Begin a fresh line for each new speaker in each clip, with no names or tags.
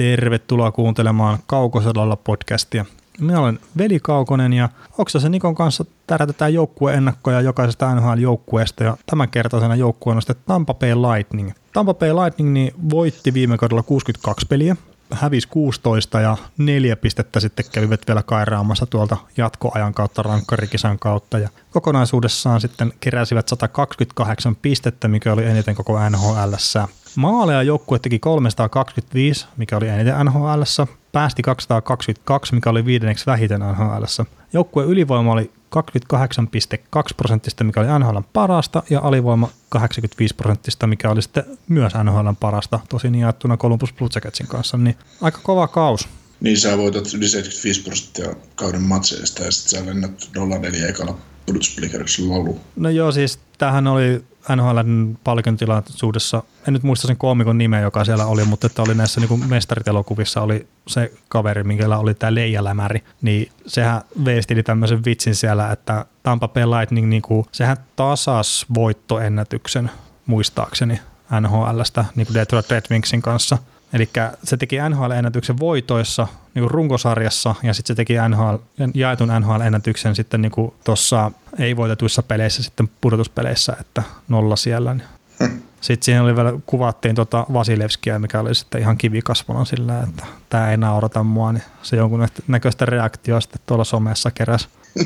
Tervetuloa kuuntelemaan Kaukosodalla podcastia. Minä olen Veli Kaukonen ja Oksasen Nikon kanssa tärätetään joukkueennakkoja jokaisesta NHL-joukkueesta ja tämänkertaisena joukkueen on sitten Tampa Bay Lightning. Tampa Bay Lightning niin voitti viime kaudella 62 peliä, hävisi 16 ja neljä pistettä sitten kävivät vielä kairaamassa tuolta jatkoajan kautta rankkarikisan kautta ja kokonaisuudessaan sitten keräsivät 128 pistettä, mikä oli eniten koko NHL. Maaleja joukkue teki 325, mikä oli eniten NHL, päästi 222, mikä oli viidenneksi vähiten NHL. Joukkueen ylivoima oli 28,2 prosenttista, mikä oli NHL parasta, ja alivoima 85 prosenttista, mikä oli sitten myös NHL parasta, tosin jaettuna Columbus Blue Jacketsin kanssa, niin aika kova kaus.
Niin sä voitat yli 75 prosenttia kauden matseista ja sitten sä lennät 0-4 ekalla pudotuspelikierroksella laulu.
No joo, siis tämähän oli NHLn palkintilaisuudessa, en nyt muista sen koomikon nimeä, joka siellä oli, mutta että oli näissä niin mestaritelokuvissa oli se kaveri, minkä oli tämä Leijalämäri, niin sehän veistili tämmöisen vitsin siellä, että Tampa Bay Lightning, niin kuin, sehän tasas voittoennätyksen muistaakseni NHLstä niin kuin Detroit Red Wingsin kanssa – Eli se teki NHL-ennätyksen voitoissa niin runkosarjassa ja sitten se teki NHL, jaetun NHL-ennätyksen sitten niin tuossa ei-voitetuissa peleissä sitten pudotuspeleissä, että nolla siellä. Hmm. Sitten siihen oli vielä, kuvattiin tota Vasilevskia, mikä oli sitten ihan kivikasvona sillä, että tämä ei naurata mua, niin se jonkun näköistä reaktioista tuolla somessa keräs.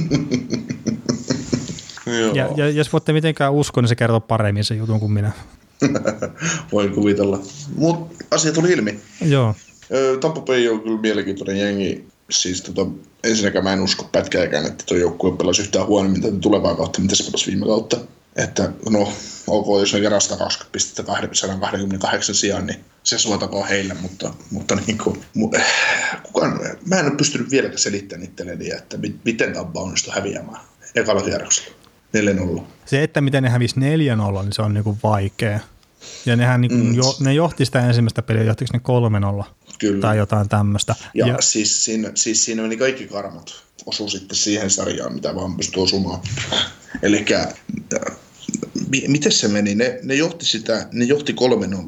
ja, ja, jos voitte mitenkään uskoa, niin se kertoo paremmin sen jutun kuin minä.
Voin kuvitella. Mutta asia tuli ilmi.
Joo.
Tampa Bay on kyllä mielenkiintoinen jengi. Siis tota, ensinnäkään mä en usko pätkääkään, että tuo joukkue pelasi yhtään huonommin tätä tulevaa kautta, mitä se pelasi viime kautta. Että no, ok, jos ne kerää 120 pistettä 228 sijaan, niin se suotakoon heille, mutta, mutta niin kuin, kukaan, mä en ole pystynyt vieläkään selittämään itselleni, että miten Tampa onnistui häviämään ekalla kierroksella. 4-0.
Se, että miten ne hävisi 4-0, niin se on niinku vaikea. Ja nehän niinku mm. jo, ne johti sitä ensimmäistä peliä, johtiko ne 3-0 Kyllä. tai jotain tämmöistä.
Ja, ja siis, siinä, siis siinä meni kaikki karmat osu sitten siihen sarjaan, mitä vaan pystyi osumaan. Eli miten se meni? Ne, ne, johti sitä, ne johti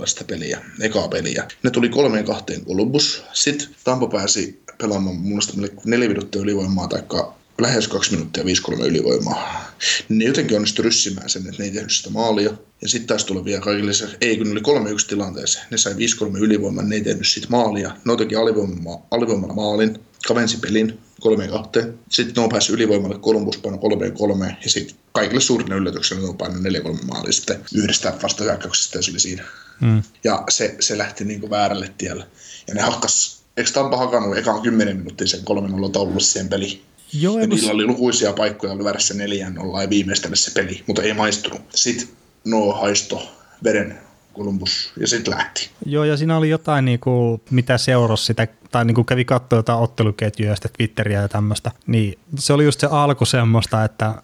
3-0 sitä peliä, ekaa peliä. Ne tuli kolmeen kahteen Columbus. Sitten Tampa pääsi pelaamaan mun mielestä neljä minuuttia ylivoimaa, taikka lähes kaksi minuuttia 5-3 ylivoimaa. Ne jotenkin onnistui ryssimään sen, että ne ei tehnyt sitä maalia. Ja sitten taas tuli vielä kaikille se, ei kun ne oli 3-1 tilanteessa. Ne sai 5-3 ylivoimaa, ne ei tehnyt siitä maalia. Ne teki alivoimalla, alivoimalla maalin, kavensi pelin 3-2. Sitten ne on päässyt ylivoimalle Columbus paino 3-3 ja sitten kaikille suurin yllätyksellä ne on painanut 4-3 maalia sitten yhdestä vasta hyökkäyksestä se oli siinä. Mm. Ja se, se lähti niin kuin väärälle tielle. Ja ne hakkas, eikö Tampa hakannut ekaan 10 minuuttia sen 3-0 taulussa siihen peliin? Joo, ja niillä oli lukuisia paikkoja se neljän nolla ja viimeistellä se peli, mutta ei maistunut. Sitten no haisto veren Columbus ja sitten lähti.
Joo, ja siinä oli jotain, niin kuin, mitä seurasi sitä, tai niin kuin kävi katsoa jotain otteluketjuja ja Twitteriä ja tämmöistä, niin se oli just se alku semmoista, että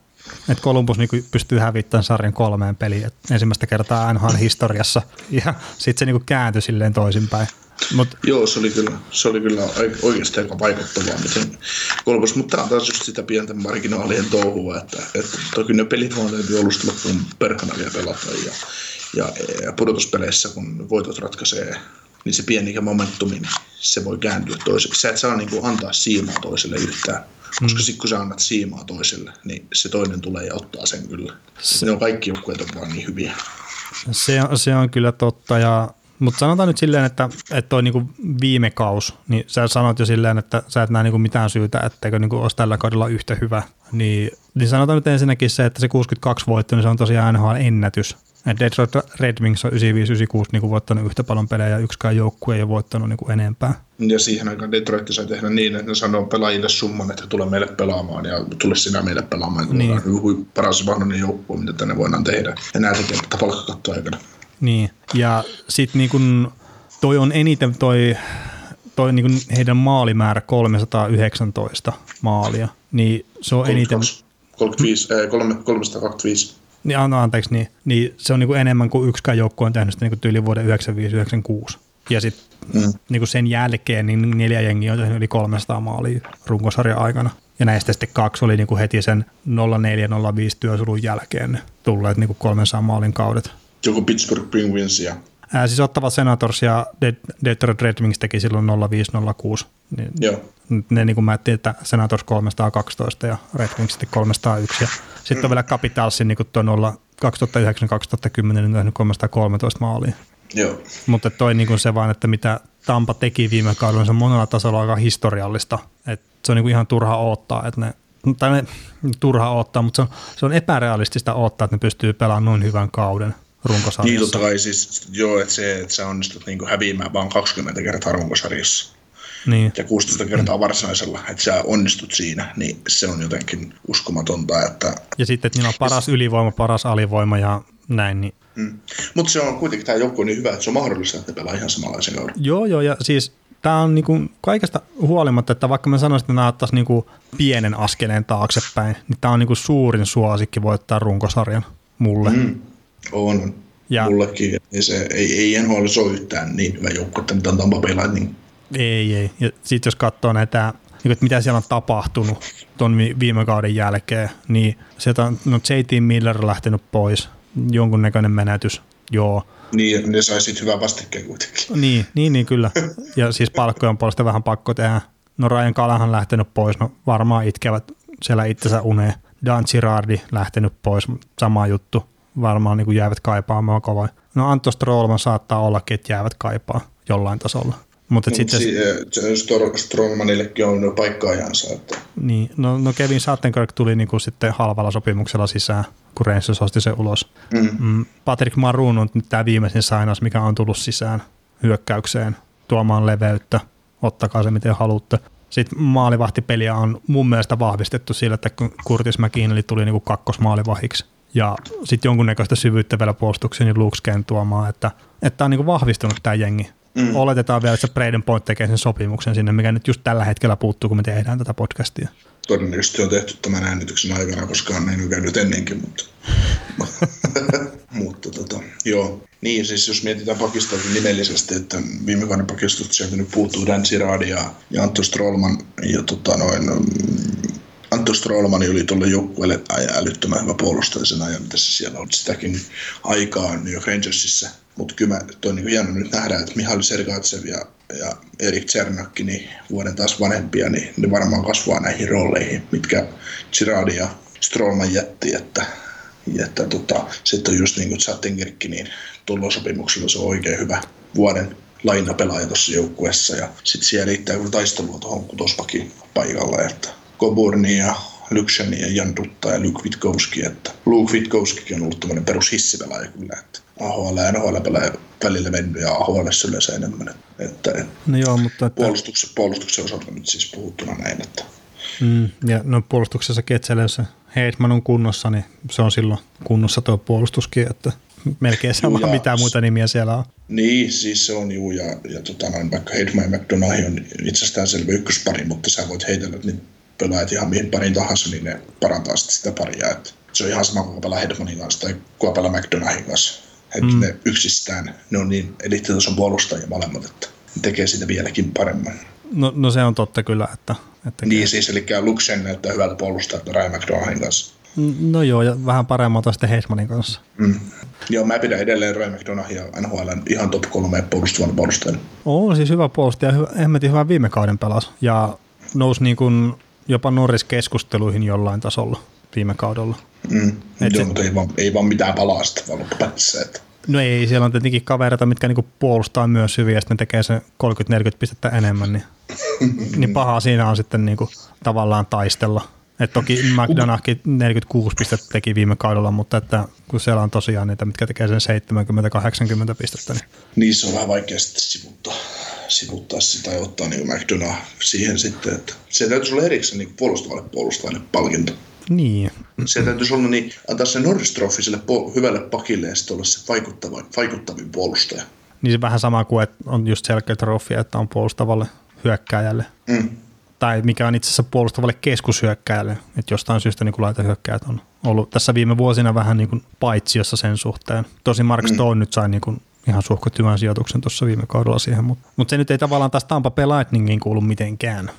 että Columbus niin pystyy hävittämään sarjan kolmeen peliin ensimmäistä kertaa NHL historiassa, ja sitten se niin kääntyi silleen toisinpäin.
Mut. Joo, se oli kyllä, se oli kyllä oikeasti aika vaikuttavaa, miten kolmas, mutta tämä on taas just sitä pientä marginaalien touhua, että, että toki ne pelit vaan täytyy alusta loppuun perhana vielä pelata ja, ja, ja pudotuspeleissä, kun voitot ratkaisee, niin se pieni momentumi, niin se voi kääntyä toiseksi. Sä et saa niin kuin antaa siimaa toiselle yhtään, koska mm. sitten kun sä annat siimaa toiselle, niin se toinen tulee ja ottaa sen kyllä. Se, ne on kaikki joukkueet on vaan niin hyviä.
Se on, se on kyllä totta ja mutta sanotaan nyt silleen, että, että toi niinku viime kaus, niin sä sanoit jo silleen, että sä et näe niinku mitään syytä, etteikö niinku olisi tällä kaudella yhtä hyvä. Niin, niin sanotaan nyt ensinnäkin se, että se 62 voitto, niin se on tosiaan NHL-ennätys. Et Detroit Red Wings on 95-96 niin voittanut yhtä paljon pelejä ja yksikään joukkue ei ole voittanut niin kuin enempää.
Ja siihen aikaan Detroit sai tehdä niin, että ne sanoo pelaajille summan, että tule meille pelaamaan ja tule sinä meille pelaamaan, niin. on paras mahdollinen joukkue, mitä tänne voidaan tehdä. Näin tekee palkkakattoa aikana.
Niin, ja sitten niin kun toi on eniten toi, toi niin kun heidän maalimäärä 319 maalia, niin se on 32, eniten...
35, äh, 325.
Niin, anteeksi, niin, niin se on niin kuin enemmän kuin yksikään joukkue on tehnyt sitä niin tyyli vuoden 95-96. Ja sitten mm. niin sen jälkeen niin neljä jengiä on tehnyt yli 300 maalia runkosarjan aikana. Ja näistä sitten kaksi oli niin kuin heti sen 04-05 työsulun jälkeen tulleet niin kuin 300 maalin kaudet
joku Pittsburgh Penguins ja
Ää, siis Ottava Senators ja Detroit Red Wings teki silloin 0506. Niin
Joo.
Ne niin kuin mä ajattelin, että Senators 312 ja Red Wings sitten 301. Ja sitten mm. on vielä Capitalsin niin tuon 2009-2010 niin tehnyt 313 maalia.
Joo.
Mutta toi niin kuin se vaan, että mitä Tampa teki viime kaudella, se on monella tasolla aika historiallista. Et se on niin kuin ihan turha odottaa, että ne, tai ne, turha odottaa, mutta se on, se on epärealistista odottaa, että ne pystyy pelaamaan noin hyvän kauden runkosarjassa.
Niin totta kai siis, joo, että se, että sä onnistut niin häviämään vaan 20 kertaa runkosarjassa
niin.
ja 16 kertaa varsinaisella, että sä onnistut siinä, niin se on jotenkin uskomatonta. Että...
Ja sitten, että niillä on paras ylivoima, paras alivoima ja näin, niin
Mm. Mutta se on kuitenkin tämä joukko niin hyvä, että se on mahdollista, että ne pelaa ihan samanlaisen kauden.
Joo, joo, ja siis tämä on niinku kaikesta huolimatta, että vaikka mä sanoisin, että nämä ottaisiin niinku pienen askeleen taaksepäin, niin tämä on niinku suurin suosikki voittaa runkosarjan mulle. Mm.
On. Ja. Mullekin. Ei, se, ei, ei NHL ole yhtään niin hyvä joukko, että mitä on Tampa Bay Lightning.
Ei, ei. Ja sitten jos katsoo näitä niin että mitä siellä on tapahtunut tuon viime kauden jälkeen, niin sieltä on no JT Miller lähtenyt pois, jonkunnäköinen menetys, joo.
Niin, ne sai sitten hyvää vastikkeen kuitenkin.
Niin, niin, niin, kyllä. Ja siis palkkojen puolesta vähän pakko tehdä. No Ryan Kalahan lähtenyt pois, no varmaan itkevät siellä itsensä uneen. Dan Girardi lähtenyt pois, sama juttu. Varmaan niin kuin jäävät kaipaamaan kovaa. No Antto Strollman saattaa ollakin, että jäävät kaipaa jollain tasolla.
Mutta no, sitten... Si- Stor- Strollmanillekin on jo paikka-ajansa. Että...
Niin, no, no Kevin Sattenkirk tuli niinku sitten halvalla sopimuksella sisään, kun Rangers osti sen ulos. Mm. Mm, Patrick Maroon on nyt tämä viimeisin sainaus, mikä on tullut sisään hyökkäykseen tuomaan leveyttä. Ottakaa se miten haluatte. Sitten maalivahtipeliä on mun mielestä vahvistettu sillä, että kun Curtis McKinley tuli niinku kakkosmaalivahiksi ja sitten jonkunnäköistä syvyyttä vielä puolustukseen niin Luke tuomaan, että, että on niinku vahvistunut tämä jengi Mm. Oletetaan vielä, että se Braden Point tekee sen sopimuksen sinne, mikä nyt just tällä hetkellä puuttuu, kun me tehdään tätä podcastia.
Todennäköisesti on tehty tämän äänityksen aikana, koska on näin käynyt ennenkin, mutta, mutta tota, joo. Niin, siis jos mietitään Pakistanin nimellisesti, että viime kauden Pakistanista sieltä nyt puuttuu Dan Siradi ja, ja Antto Strollman ja tota noin, Antto Strollman oli tuolle joukkueelle älyttömän hyvä puolustaja sen ajan, mitä se siellä on sitäkin aikaa New York Rangersissa – mutta kyllä on niin hieno nyt nähdä, että Mihail Sergatsev ja, ja Erik Czernakki, niin vuoden taas vanhempia, niin ne varmaan kasvaa näihin rooleihin, mitkä Girardi ja Strollman jätti, että, että tota, sitten on just niin kuin Zattengerkki, niin tuolla sopimuksella se on oikein hyvä vuoden lainapelaaja tuossa joukkueessa. Ja sitten siellä riittää kyllä taistelua tuohon kutospakin paikalle, että Coburni ja Lyksheni ja Jan Dutta ja Luke Witkowski, että Luke Witkowski on ollut tämmöinen perus hissipelaaja kyllä, että AHL ja NHL pelaa välillä mennyt ja AHL yleensä enemmän. Että,
no joo, mutta että...
puolustuksen, puolustuksen osalta nyt siis puhuttuna näin. Että...
Mm, ja no puolustuksessa Ketselle, jos Heidman on kunnossa, niin se on silloin kunnossa tuo puolustuskin, että melkein sama juu, mitä muita nimiä siellä on.
Niin, siis se on juu, ja, ja tota, noin, vaikka Heidman ja McDonough on itsestään selvä ykköspari, mutta sä voit heitellä niin pelaajat ihan mihin pariin tahansa, niin ne parantaa sitä paria. Että se on ihan sama, kuin pelaa Hedmanin kanssa tai kuka pelaa McDonaghin kanssa. Että mm. ne yksistään, ne on niin eliittitason puolustajia molemmat, että ne tekee sitä vieläkin paremmin.
No, no se on totta kyllä, että...
että niin siis, eli Luxen näyttää hyvältä puolustajalta Ryan McDonaghin kanssa.
No joo, ja vähän paremmalta sitten Heismanin kanssa.
Mm. Joo, mä pidän edelleen Ryan McDonaghia NHL ihan top kolme puolustavan puolustajana.
On siis hyvä puolustaja, hyvä, hemmetin hyvä viime kauden pelas, ja nousi niin kuin jopa Norris-keskusteluihin jollain tasolla viime kaudella.
Mm. Et Joo, se, mutta ei vaan, ei vaan mitään palaa sitten vaan Että.
No ei, siellä on tietenkin kavereita, mitkä niinku puolustaa myös hyviä, ja sitten tekee se 30-40 pistettä enemmän, niin, niin pahaa siinä on sitten niinku tavallaan taistella. Et toki McDonagh 46 pistettä teki viime kaudella, mutta että kun siellä on tosiaan niitä, mitkä tekee sen 70-80 pistettä. Niin.
niin se on vähän vaikea sitten sivuttaa, sivuttaa sitä ja ottaa niin McDonagh siihen sitten, että se täytyisi olla erikseen niin puolustavalle puolustajalle palkinto.
Niin.
Se täytyisi olla niin, antaa se Norris Trophy sille po- hyvälle pakille ja sitten olla se vaikuttava, vaikuttavin puolustaja.
Niin se vähän sama kuin, että on just selkeä trofi, että on puolustavalle hyökkääjälle. Mm. Tai mikä on itse asiassa puolustavalle keskushyökkääjälle, että jostain syystä niin laitahyökkäjät on ollut tässä viime vuosina vähän niin kuin paitsiossa sen suhteen. Tosi Mark mm. Stone mm. nyt sai niin kuin ihan suhkot hyvän sijoituksen tuossa viime kaudella siihen, mutta, mutta se nyt ei tavallaan taas Tampa Bay Lightningiin kuulu mitenkään.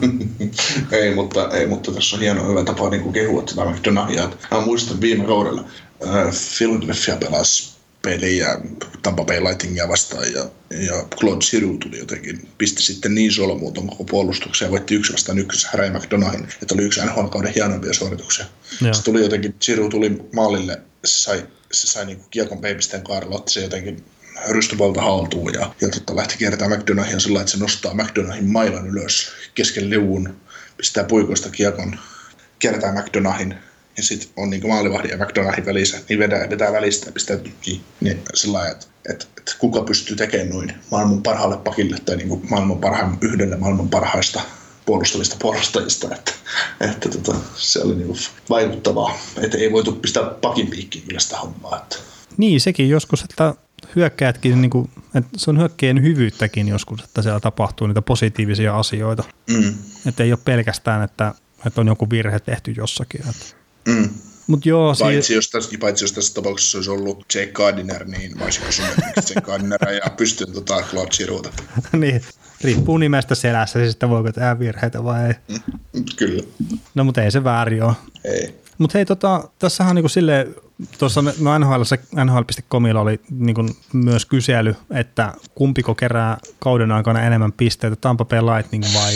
ei, mutta, ei, mutta tässä on hieno hyvä tapa niin kuin kehua tätä McDonaghia. Mä muistan viime kaudella äh, Philadelphia pelasi peliä Tampa Bay Lightningia vastaan ja, ja Claude Giroux tuli jotenkin, pisti sitten niin solmuuton koko puolustuksen ja voitti yksi vastaan yksi Harry McDonahin, että oli yksi NHL-kauden hienompia suorituksia. Joo. Se tuli jotenkin, Giroux tuli maalille, sai, se sai niin kiekon peipisteen kaarella, otti se jotenkin rystyvalta haltuun ja, ja tota, lähti kiertämään McDonahia sillä että se nostaa McDonahin mailan ylös kesken levun, pistää puikoista kiekon, kiertää McDonahin ja sitten on niin maalivahdin ja McDonahin välissä, niin vedää, vetää välistä ja pistää tukkiin. Niin sillä että, että, että, kuka pystyy tekemään noin maailman parhaalle pakille tai niin maailman parhaan, yhdelle maailman parhaista puolustavista puolustajista, että, että tota, se oli niin vaikuttavaa, että ei voitu pistää pakin piikkiin kyllä sitä hommaa. Että.
Niin, sekin joskus, että hyökkäjätkin, niin kuin, että se on hyökkäjien hyvyyttäkin joskus, että siellä tapahtuu niitä positiivisia asioita. Mm. Että ei ole pelkästään, että, että on joku virhe tehty jossakin. Että. Mm. Mut joo,
paitsi, si- jos tässä, paitsi jos tässä tapauksessa olisi ollut Jake Gardiner, niin mä olisin kysynyt, Jake Gardiner ja pystyy tota Claude Girouta.
niin, riippuu nimestä selässä, siis että voiko tehdä virheitä vai ei.
Kyllä.
No mutta ei se väärin ole.
Ei.
Mutta hei, tota, tässähän on niinku silleen, tuossa no NHL, NHL.comilla oli niinku myös kysely, että kumpiko kerää kauden aikana enemmän pisteitä, Tampa Bay Lightning vai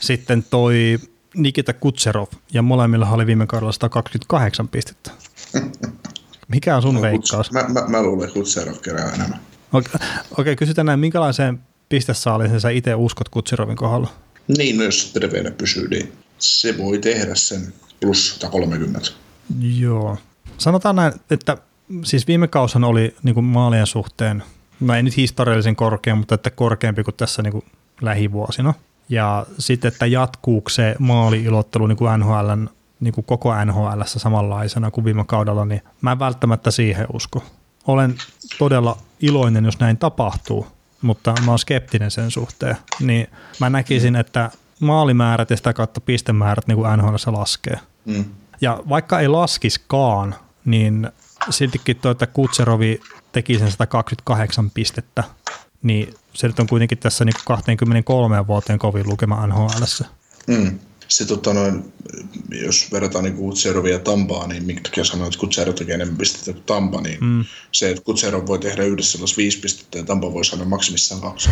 sitten toi Nikita Kutserov, ja molemmilla oli viime kaudella 128 pistettä. Mikä on sun no, veikkaus?
Mä, mä, mä luulen, että Kutserov kerää enemmän.
Okei, okay, okay, kysytään näin, minkälaiseen pistesaaliin sä itse uskot Kutserovin kohdalla?
Niin, no jos terveenä pysyy, niin se voi tehdä sen plus 130.
Joo. Sanotaan näin, että siis viime kaushan oli niin kuin maalien suhteen, no ei nyt historiallisen korkea, mutta että korkeampi kuin tässä niin kuin lähivuosina. Ja sitten, että jatkuuko se maali-ilottelu niin kuin NHL, niin kuin koko NHL samanlaisena kuin viime kaudella, niin mä en välttämättä siihen usko. Olen todella iloinen, jos näin tapahtuu, mutta mä oon skeptinen sen suhteen. Niin mä näkisin, että maalimäärät ja sitä kautta pistemäärät niin kuin NHL laskee. Mm. Ja vaikka ei laskiskaan, niin siltikin tuo, että Kutserovi teki sen 128 pistettä, niin se nyt on kuitenkin tässä niin 23 vuoteen kovin lukema NHL.
Mm. Se, tota noin, jos verrataan niin Kutserovia ja Tampaa, niin minkä takia sanoin, että Kutsero tekee enemmän pistettä kuin Tampa, niin mm. se, että Kutsero voi tehdä yhdessä sellaista viisi pistettä ja Tampa voi saada maksimissaan kaksi.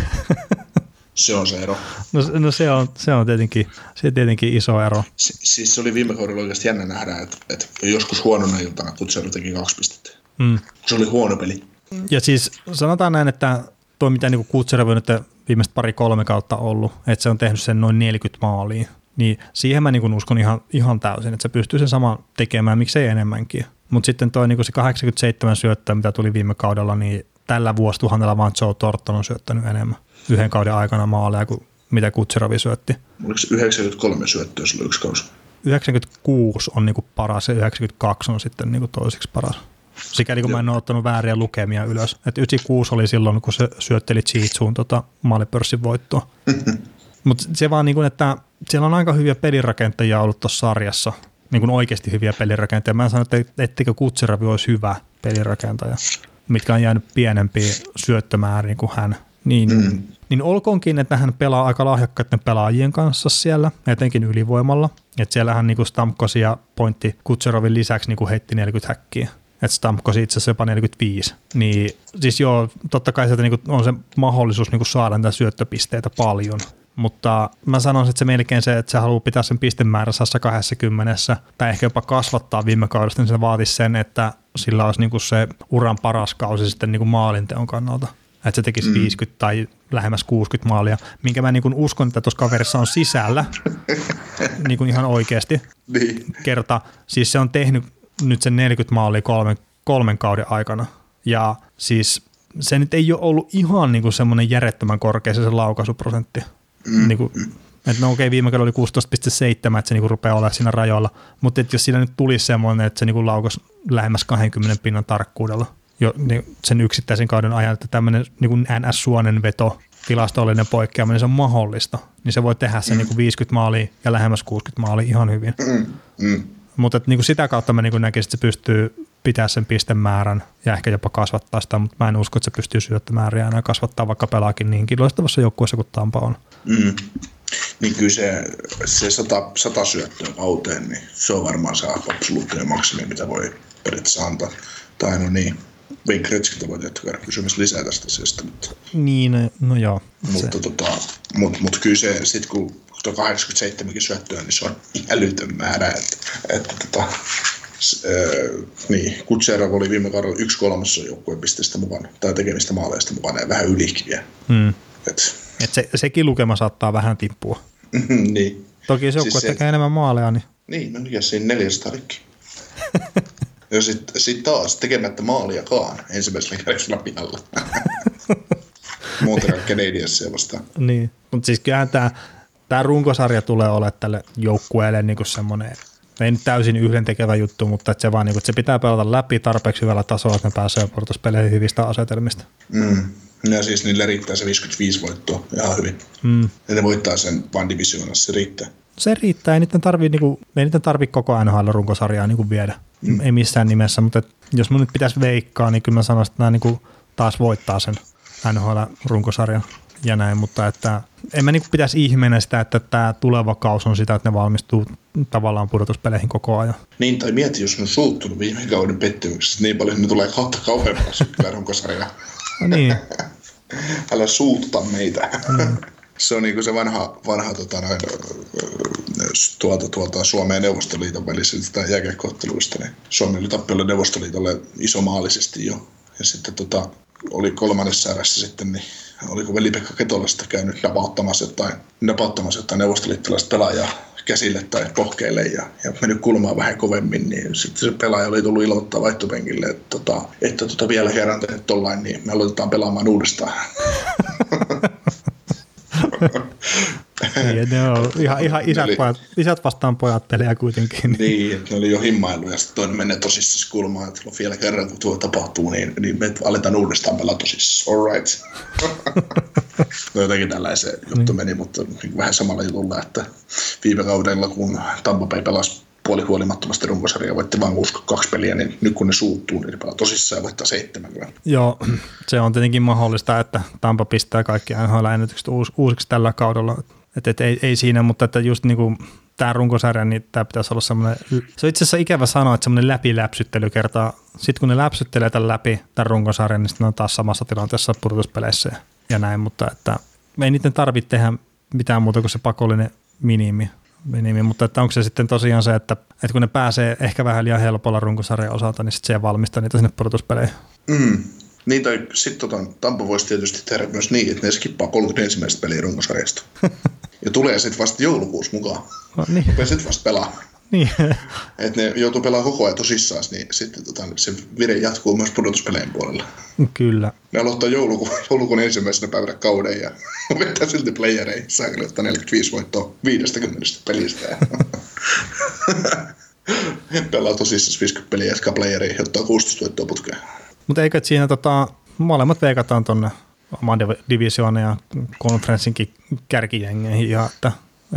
se on se ero.
No, no se, on, se on tietenkin, se on tietenkin iso ero.
Si, siis se oli viime kaudella oikeasti jännä nähdä, että, että joskus huonona iltana Kutsero teki kaksi pistettä. Mm. Se oli huono peli.
Ja siis sanotaan näin, että tuo mitä niin Kutserov on nyt viimeiset pari-kolme kautta ollut, että se on tehnyt sen noin 40 maalia, niin siihen mä niin uskon ihan, ihan täysin, että se pystyy sen sama tekemään, miksei enemmänkin. Mutta sitten toi niin se 87 syöttöä, mitä tuli viime kaudella, niin tällä vuosituhannella vaan Joe Torton on syöttänyt enemmän yhden kauden aikana maaleja kuin mitä Kutserovi syötti.
Oliko 93 syöttöä sillä yksi kausi?
96 on niinku paras ja 92 on sitten niinku toiseksi paras. Sikäli kun Joo. mä en ole ottanut vääriä lukemia ylös. Et 96 oli silloin, kun se syötteli Cheatsuun tota maalipörssin voittoa. Mutta se vaan niin kuin, että siellä on aika hyviä pelirakentajia ollut tuossa sarjassa. Niin kuin oikeasti hyviä pelirakentajia. Mä en sano, että etteikö Kutseravi olisi hyvä pelirakentaja, mitkä on jäänyt pienempiin syöttömääriin kuin hän. Niin, mm. niin olkoonkin, että hän pelaa aika lahjakkaiden pelaajien kanssa siellä, etenkin ylivoimalla. Että siellähän niin Stamkos ja Pointti Kutserovin lisäksi niin kuin heitti 40 häkkiä että Stamkos itse asiassa jopa 45. Niin siis joo, totta kai sieltä niinku on se mahdollisuus niinku saada näitä syöttöpisteitä paljon, mutta mä sanoisin, että se melkein se, että se haluaa pitää sen pistemäärässä 20 tai ehkä jopa kasvattaa viime kaudesta, niin se vaatisi sen, että sillä olisi niinku se uran paras kausi sitten niinku maalinteon kannalta. Että se tekisi mm. 50 tai lähemmäs 60 maalia, minkä mä niinku uskon, että tuossa kaverissa on sisällä niinku ihan oikeasti. Niin. Kerta, siis se on tehnyt nyt sen 40 maalia kolmen, kolmen kauden aikana. Ja siis se nyt ei ole ollut ihan niin kuin semmoinen järjettömän korkea se, se laukaisuprosentti. Mm. Niin kuin, että no okei, viime kaudella oli 16,7, että se niinku rupeaa olemaan siinä rajoilla, mutta jos siinä nyt tulisi semmoinen, että se niinku laukasi lähemmäs 20 pinnan tarkkuudella jo niin sen yksittäisen kauden ajan, että tämmöinen niinku NS-suonen veto, tilastollinen poikkeaminen, niin se on mahdollista, niin se voi tehdä sen mm. niinku 50 maalia ja lähemmäs 60 maalia ihan hyvin. Mm. Mm. Mutta niin kuin sitä kautta mä niin näkisin, että se pystyy pitää sen pistemäärän ja ehkä jopa kasvattaa sitä, mutta mä en usko, että se pystyy syöttömääriä enää kasvattaa, vaikka pelaakin niin loistavassa joukkueessa kuin Tampa on. Mm.
Niin kyllä se, se sata, sata syöttöä kauteen, niin se on varmaan se absoluuttinen maksimi, mitä voi periaatteessa antaa. Tai no niin. Wayne Gretzky voi tietty käydä kysymys lisää tästä asiasta, mutta,
Niin, no joo.
mutta, tota, mut, mut kyllä se, sit kun tuo 87 syöttöä, niin se on älytön määrä, että, että tota, öö, niin, Kutserov oli viime kaudella yksi kolmasosa joukkueen pisteestä mukana, tai tekemistä maaleista mukana, ja vähän ylikin vielä.
Hmm.
Et,
Et se, sekin lukema saattaa vähän tippua.
niin,
Toki joukkue
Siis se-
tekee enemmän maaleja, niin
niin, no mikä siinä 400 rikki. ja sitten sit taas tekemättä maaliakaan ensimmäisellä kierroksella pihalla. Montreal Canadiensia vastaan.
Niin, mutta siis kyllähän tämä, tämä runkosarja tulee olemaan tälle joukkueelle niinku semmoinen, ei nyt täysin yhdentekevä juttu, mutta että se vaan niinku, että se pitää pelata läpi tarpeeksi hyvällä tasolla, että ne pääsee pudotuspeleihin hyvistä asetelmista.
Mm. Ja siis niille riittää se 55 voittoa ihan hyvin.
Mm.
Ja ne voittaa sen Van Divisionassa, se riittää.
Se riittää, ei niiden tarvii, niinku, ei niiden tarvii koko NHL-runkosarjaa niinku viedä, mm. ei missään nimessä, mutta et, jos mun nyt pitäisi veikkaa, niin kyllä mä sanoisin, että nämä niinku taas voittaa sen NHL-runkosarjan ja näin, mutta että en mä niinku pitäisi ihmeenä sitä, että tämä tuleva kaus on sitä, että ne valmistuu tavallaan pudotuspeleihin koko ajan.
Niin, tai mieti, jos ne on suuttunut viime kauden pettymyksestä niin paljon, että ne tulee kautta kauempaa kyllä runkosarjaa.
No niin,
Älä suututa meitä. Mm. se on niinku se vanha, vanha tota noin, tuolta, tuolta Suomen ja Neuvostoliiton välisiltä jääkiekkootteluista. Niin Suomi oli tappiolla Neuvostoliitolle isomaalisesti jo. Ja sitten tota, oli kolmannessa erässä sitten, niin oliko veli-Pekka Ketolasta käynyt napauttamassa jotain, napauttamassa jotain neuvostoliittolaista pelaajaa käsille tai pohkeille ja, ja mennyt kulmaan vähän kovemmin, niin sitten se pelaaja oli tullut ilmoittaa vaihtopenkille, että, tota, että tota, vielä kerran teet tollain, niin me aloitetaan pelaamaan uudestaan.
niin, ne on ihan, ihan isät,
Eli-
pojat, isät vastaan pojat pelejä kuitenkin. Niin.
Niin, ne oli jo himmailu ja sitten toinen menee tosissaan kulmaan, että vielä kerran kun tuo tapahtuu, niin, niin me aletaan uudestaan pelaa tosissaan. All right. no jotenkin tällaisen juttu meni, mutta niin vähän samalla jutulla, että viime kaudella kun Tampa Bay pelasi puoli huolimattomasti runkosarjaa, voitti vain usko kaksi peliä, niin nyt kun ne suuttuu, niin ne pelaa tosissaan ja voittaa seitsemän.
Joo, se on tietenkin mahdollista, että Tampa pistää kaikki NHL-ennätykset uus, uusiksi tällä kaudella. Et, et, ei, ei siinä, mutta että just niin kuin tämä runkosarja, niin tämä pitäisi olla semmoinen, se on itse asiassa ikävä sanoa, että semmoinen läpiläpsyttely kertaa. Sitten kun ne läpsyttelee tämän läpi, tämän runkosarjan, niin sitten on taas samassa tilanteessa pudotuspeleissä ja, näin, mutta että ei niiden tarvitse tehdä mitään muuta kuin se pakollinen minimi. minimi. Mutta että onko se sitten tosiaan se, että, että kun ne pääsee ehkä vähän liian helpolla runkosarjan osalta, niin sitten se valmistaa niitä sinne pudotuspeleihin.
Mm. Niin, tai sitten tota, Tampa voisi tietysti tehdä myös niin, että ne skippaa 30 ensimmäistä peliä runkosarjasta. ja tulee sitten vasta joulukuussa mukaan.
No, niin,
Ja sitten vasta pelaa.
niin.
Että ne joutuu pelaamaan koko ajan tosissaan, niin sitten tota, se vire jatkuu myös pudotuspeleen puolella.
Kyllä.
Ne aloittaa joulukuun, joulukuun ensimmäisenä päivänä kauden ja vetää silti playereihin. Saakeli ottaa 45 voittoa 50 pelistä. Pelaa tosissaan 50 peliä, jatkaa playereihin, ottaa 16 voittoa putkeen.
Mutta eikö siinä tota, molemmat veikataan tuonne oman div- divisioonan ja konferenssinkin kärkijengeihin ja että,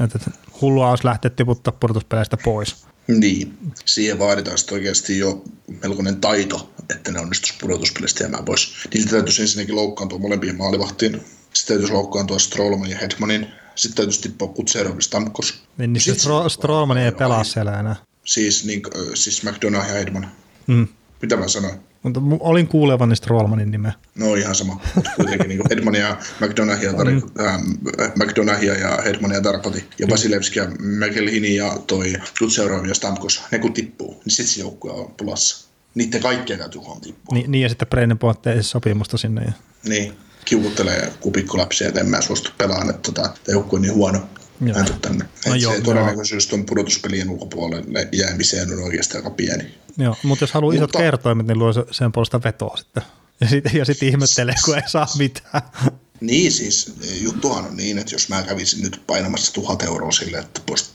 että hullua olisi lähteä tiputtaa pudotuspeleistä pois.
Niin, siihen vaaditaan sitten oikeasti jo melkoinen taito, että ne onnistuisi pudotuspelistä jäämään pois. Niiltä täytyisi ensinnäkin loukkaantua molempien maalivahtiin. Sitten täytyisi loukkaantua Strollman ja Hedmanin. Sitten täytyisi tippua Kutserov ja Stamkos.
Niin, niin Stro- Stroman ei pelaa siellä enää.
Siis, niin, siis McDonough ja Hedman.
Mm.
Mitä mä sanoin?
Mutta mu- olin kuulevani Strollmanin nimeä.
No ihan sama, kuitenkin niin Hedmania ja McDonaghia, tar- äh, McDonaghia ja Hedmania tarkoitti. Ja Vasilevski ja McElhini ja toi Kutserov ja Stamkos, ne kun tippuu, niin sitten se joukkue on pulassa. Niiden kaikkien täytyy huom tippua.
Ni- niin ja sitten Breinen tee sopimusta sinne. Ja,
Niin, kiukuttelee kupikkolapsia, että en mä suostu pelaan, että tota, tämä joukkue on niin huono.
Joo.
Tänne.
No joo,
se todennäköisyys tuon pudotuspelien ulkopuolelle jäämiseen on oikeastaan aika pieni.
joo, mutta jos haluaa isot
Mutta-
kertoimet, niin luo se- sen puolesta vetoa sitten. Ja sitten ja sit ihmettelee, kun ei saa mitään.
Niin siis, juttuhan on niin, että jos mä kävisin nyt painamassa tuhat euroa sille, että pois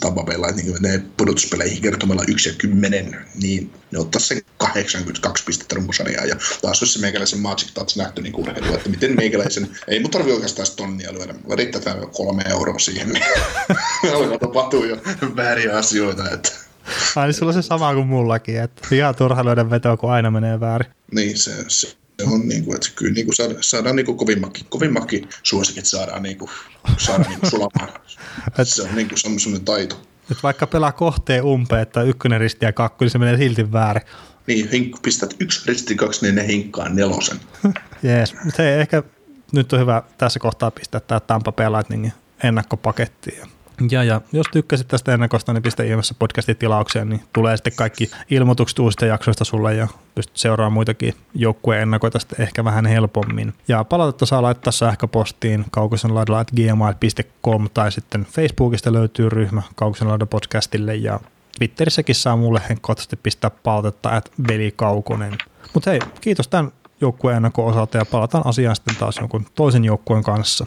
tapapeilla, että niin ne pudotuspeleihin kertomalla 1 ja 10, niin ne ottaisi sen 82 pistettä runkosarjaa. Ja taas olisi se meikäläisen Magic Touch nähty niin urheilu, että miten meikäläisen, ei mun tarvi oikeastaan sitä tonnia lyödä, riittää täällä kolme euroa siihen, niin alkaa tapahtua jo vääriä asioita, että
Ai niin sulla on se sama kuin mullakin, että ihan turha löydä vetoa, kun aina menee väärin.
niin se, se se on niin kuin, että kyllä niin kuin saadaan, saadaan niin kuin kovimmakin, kovimmakin suosikit saadaan, niin kuin, saadaan niin kuin sulamaan. Se on niin kuin semmoinen taito.
Nyt vaikka pelaa kohteen umpeen, että ykkönen risti ja kakku, niin se menee silti väärin.
Niin, hink, pistät yksi risti kaksi, niin ne hinkkaa nelosen.
Jees, mutta hei, ehkä nyt on hyvä tässä kohtaa pistää tämä Tampa Bay Lightningin ennakkopakettiin. Ja, ja jos tykkäsit tästä ennakosta, niin pistä ihmeessä podcastin tilaukseen, niin tulee sitten kaikki ilmoitukset uusista jaksoista sulle ja pystyt seuraamaan muitakin joukkueen ennakoita sitten ehkä vähän helpommin. Ja palautetta saa laittaa sähköpostiin kaukosenlaidalla.gmail.com tai sitten Facebookista löytyy ryhmä Kaukosenlaida podcastille ja Twitterissäkin saa mulle henkkohtaisesti pistää palautetta at velikaukonen. Mutta hei, kiitos tämän joukkueen ennakon osalta ja palataan asiaan sitten taas jonkun toisen joukkueen kanssa.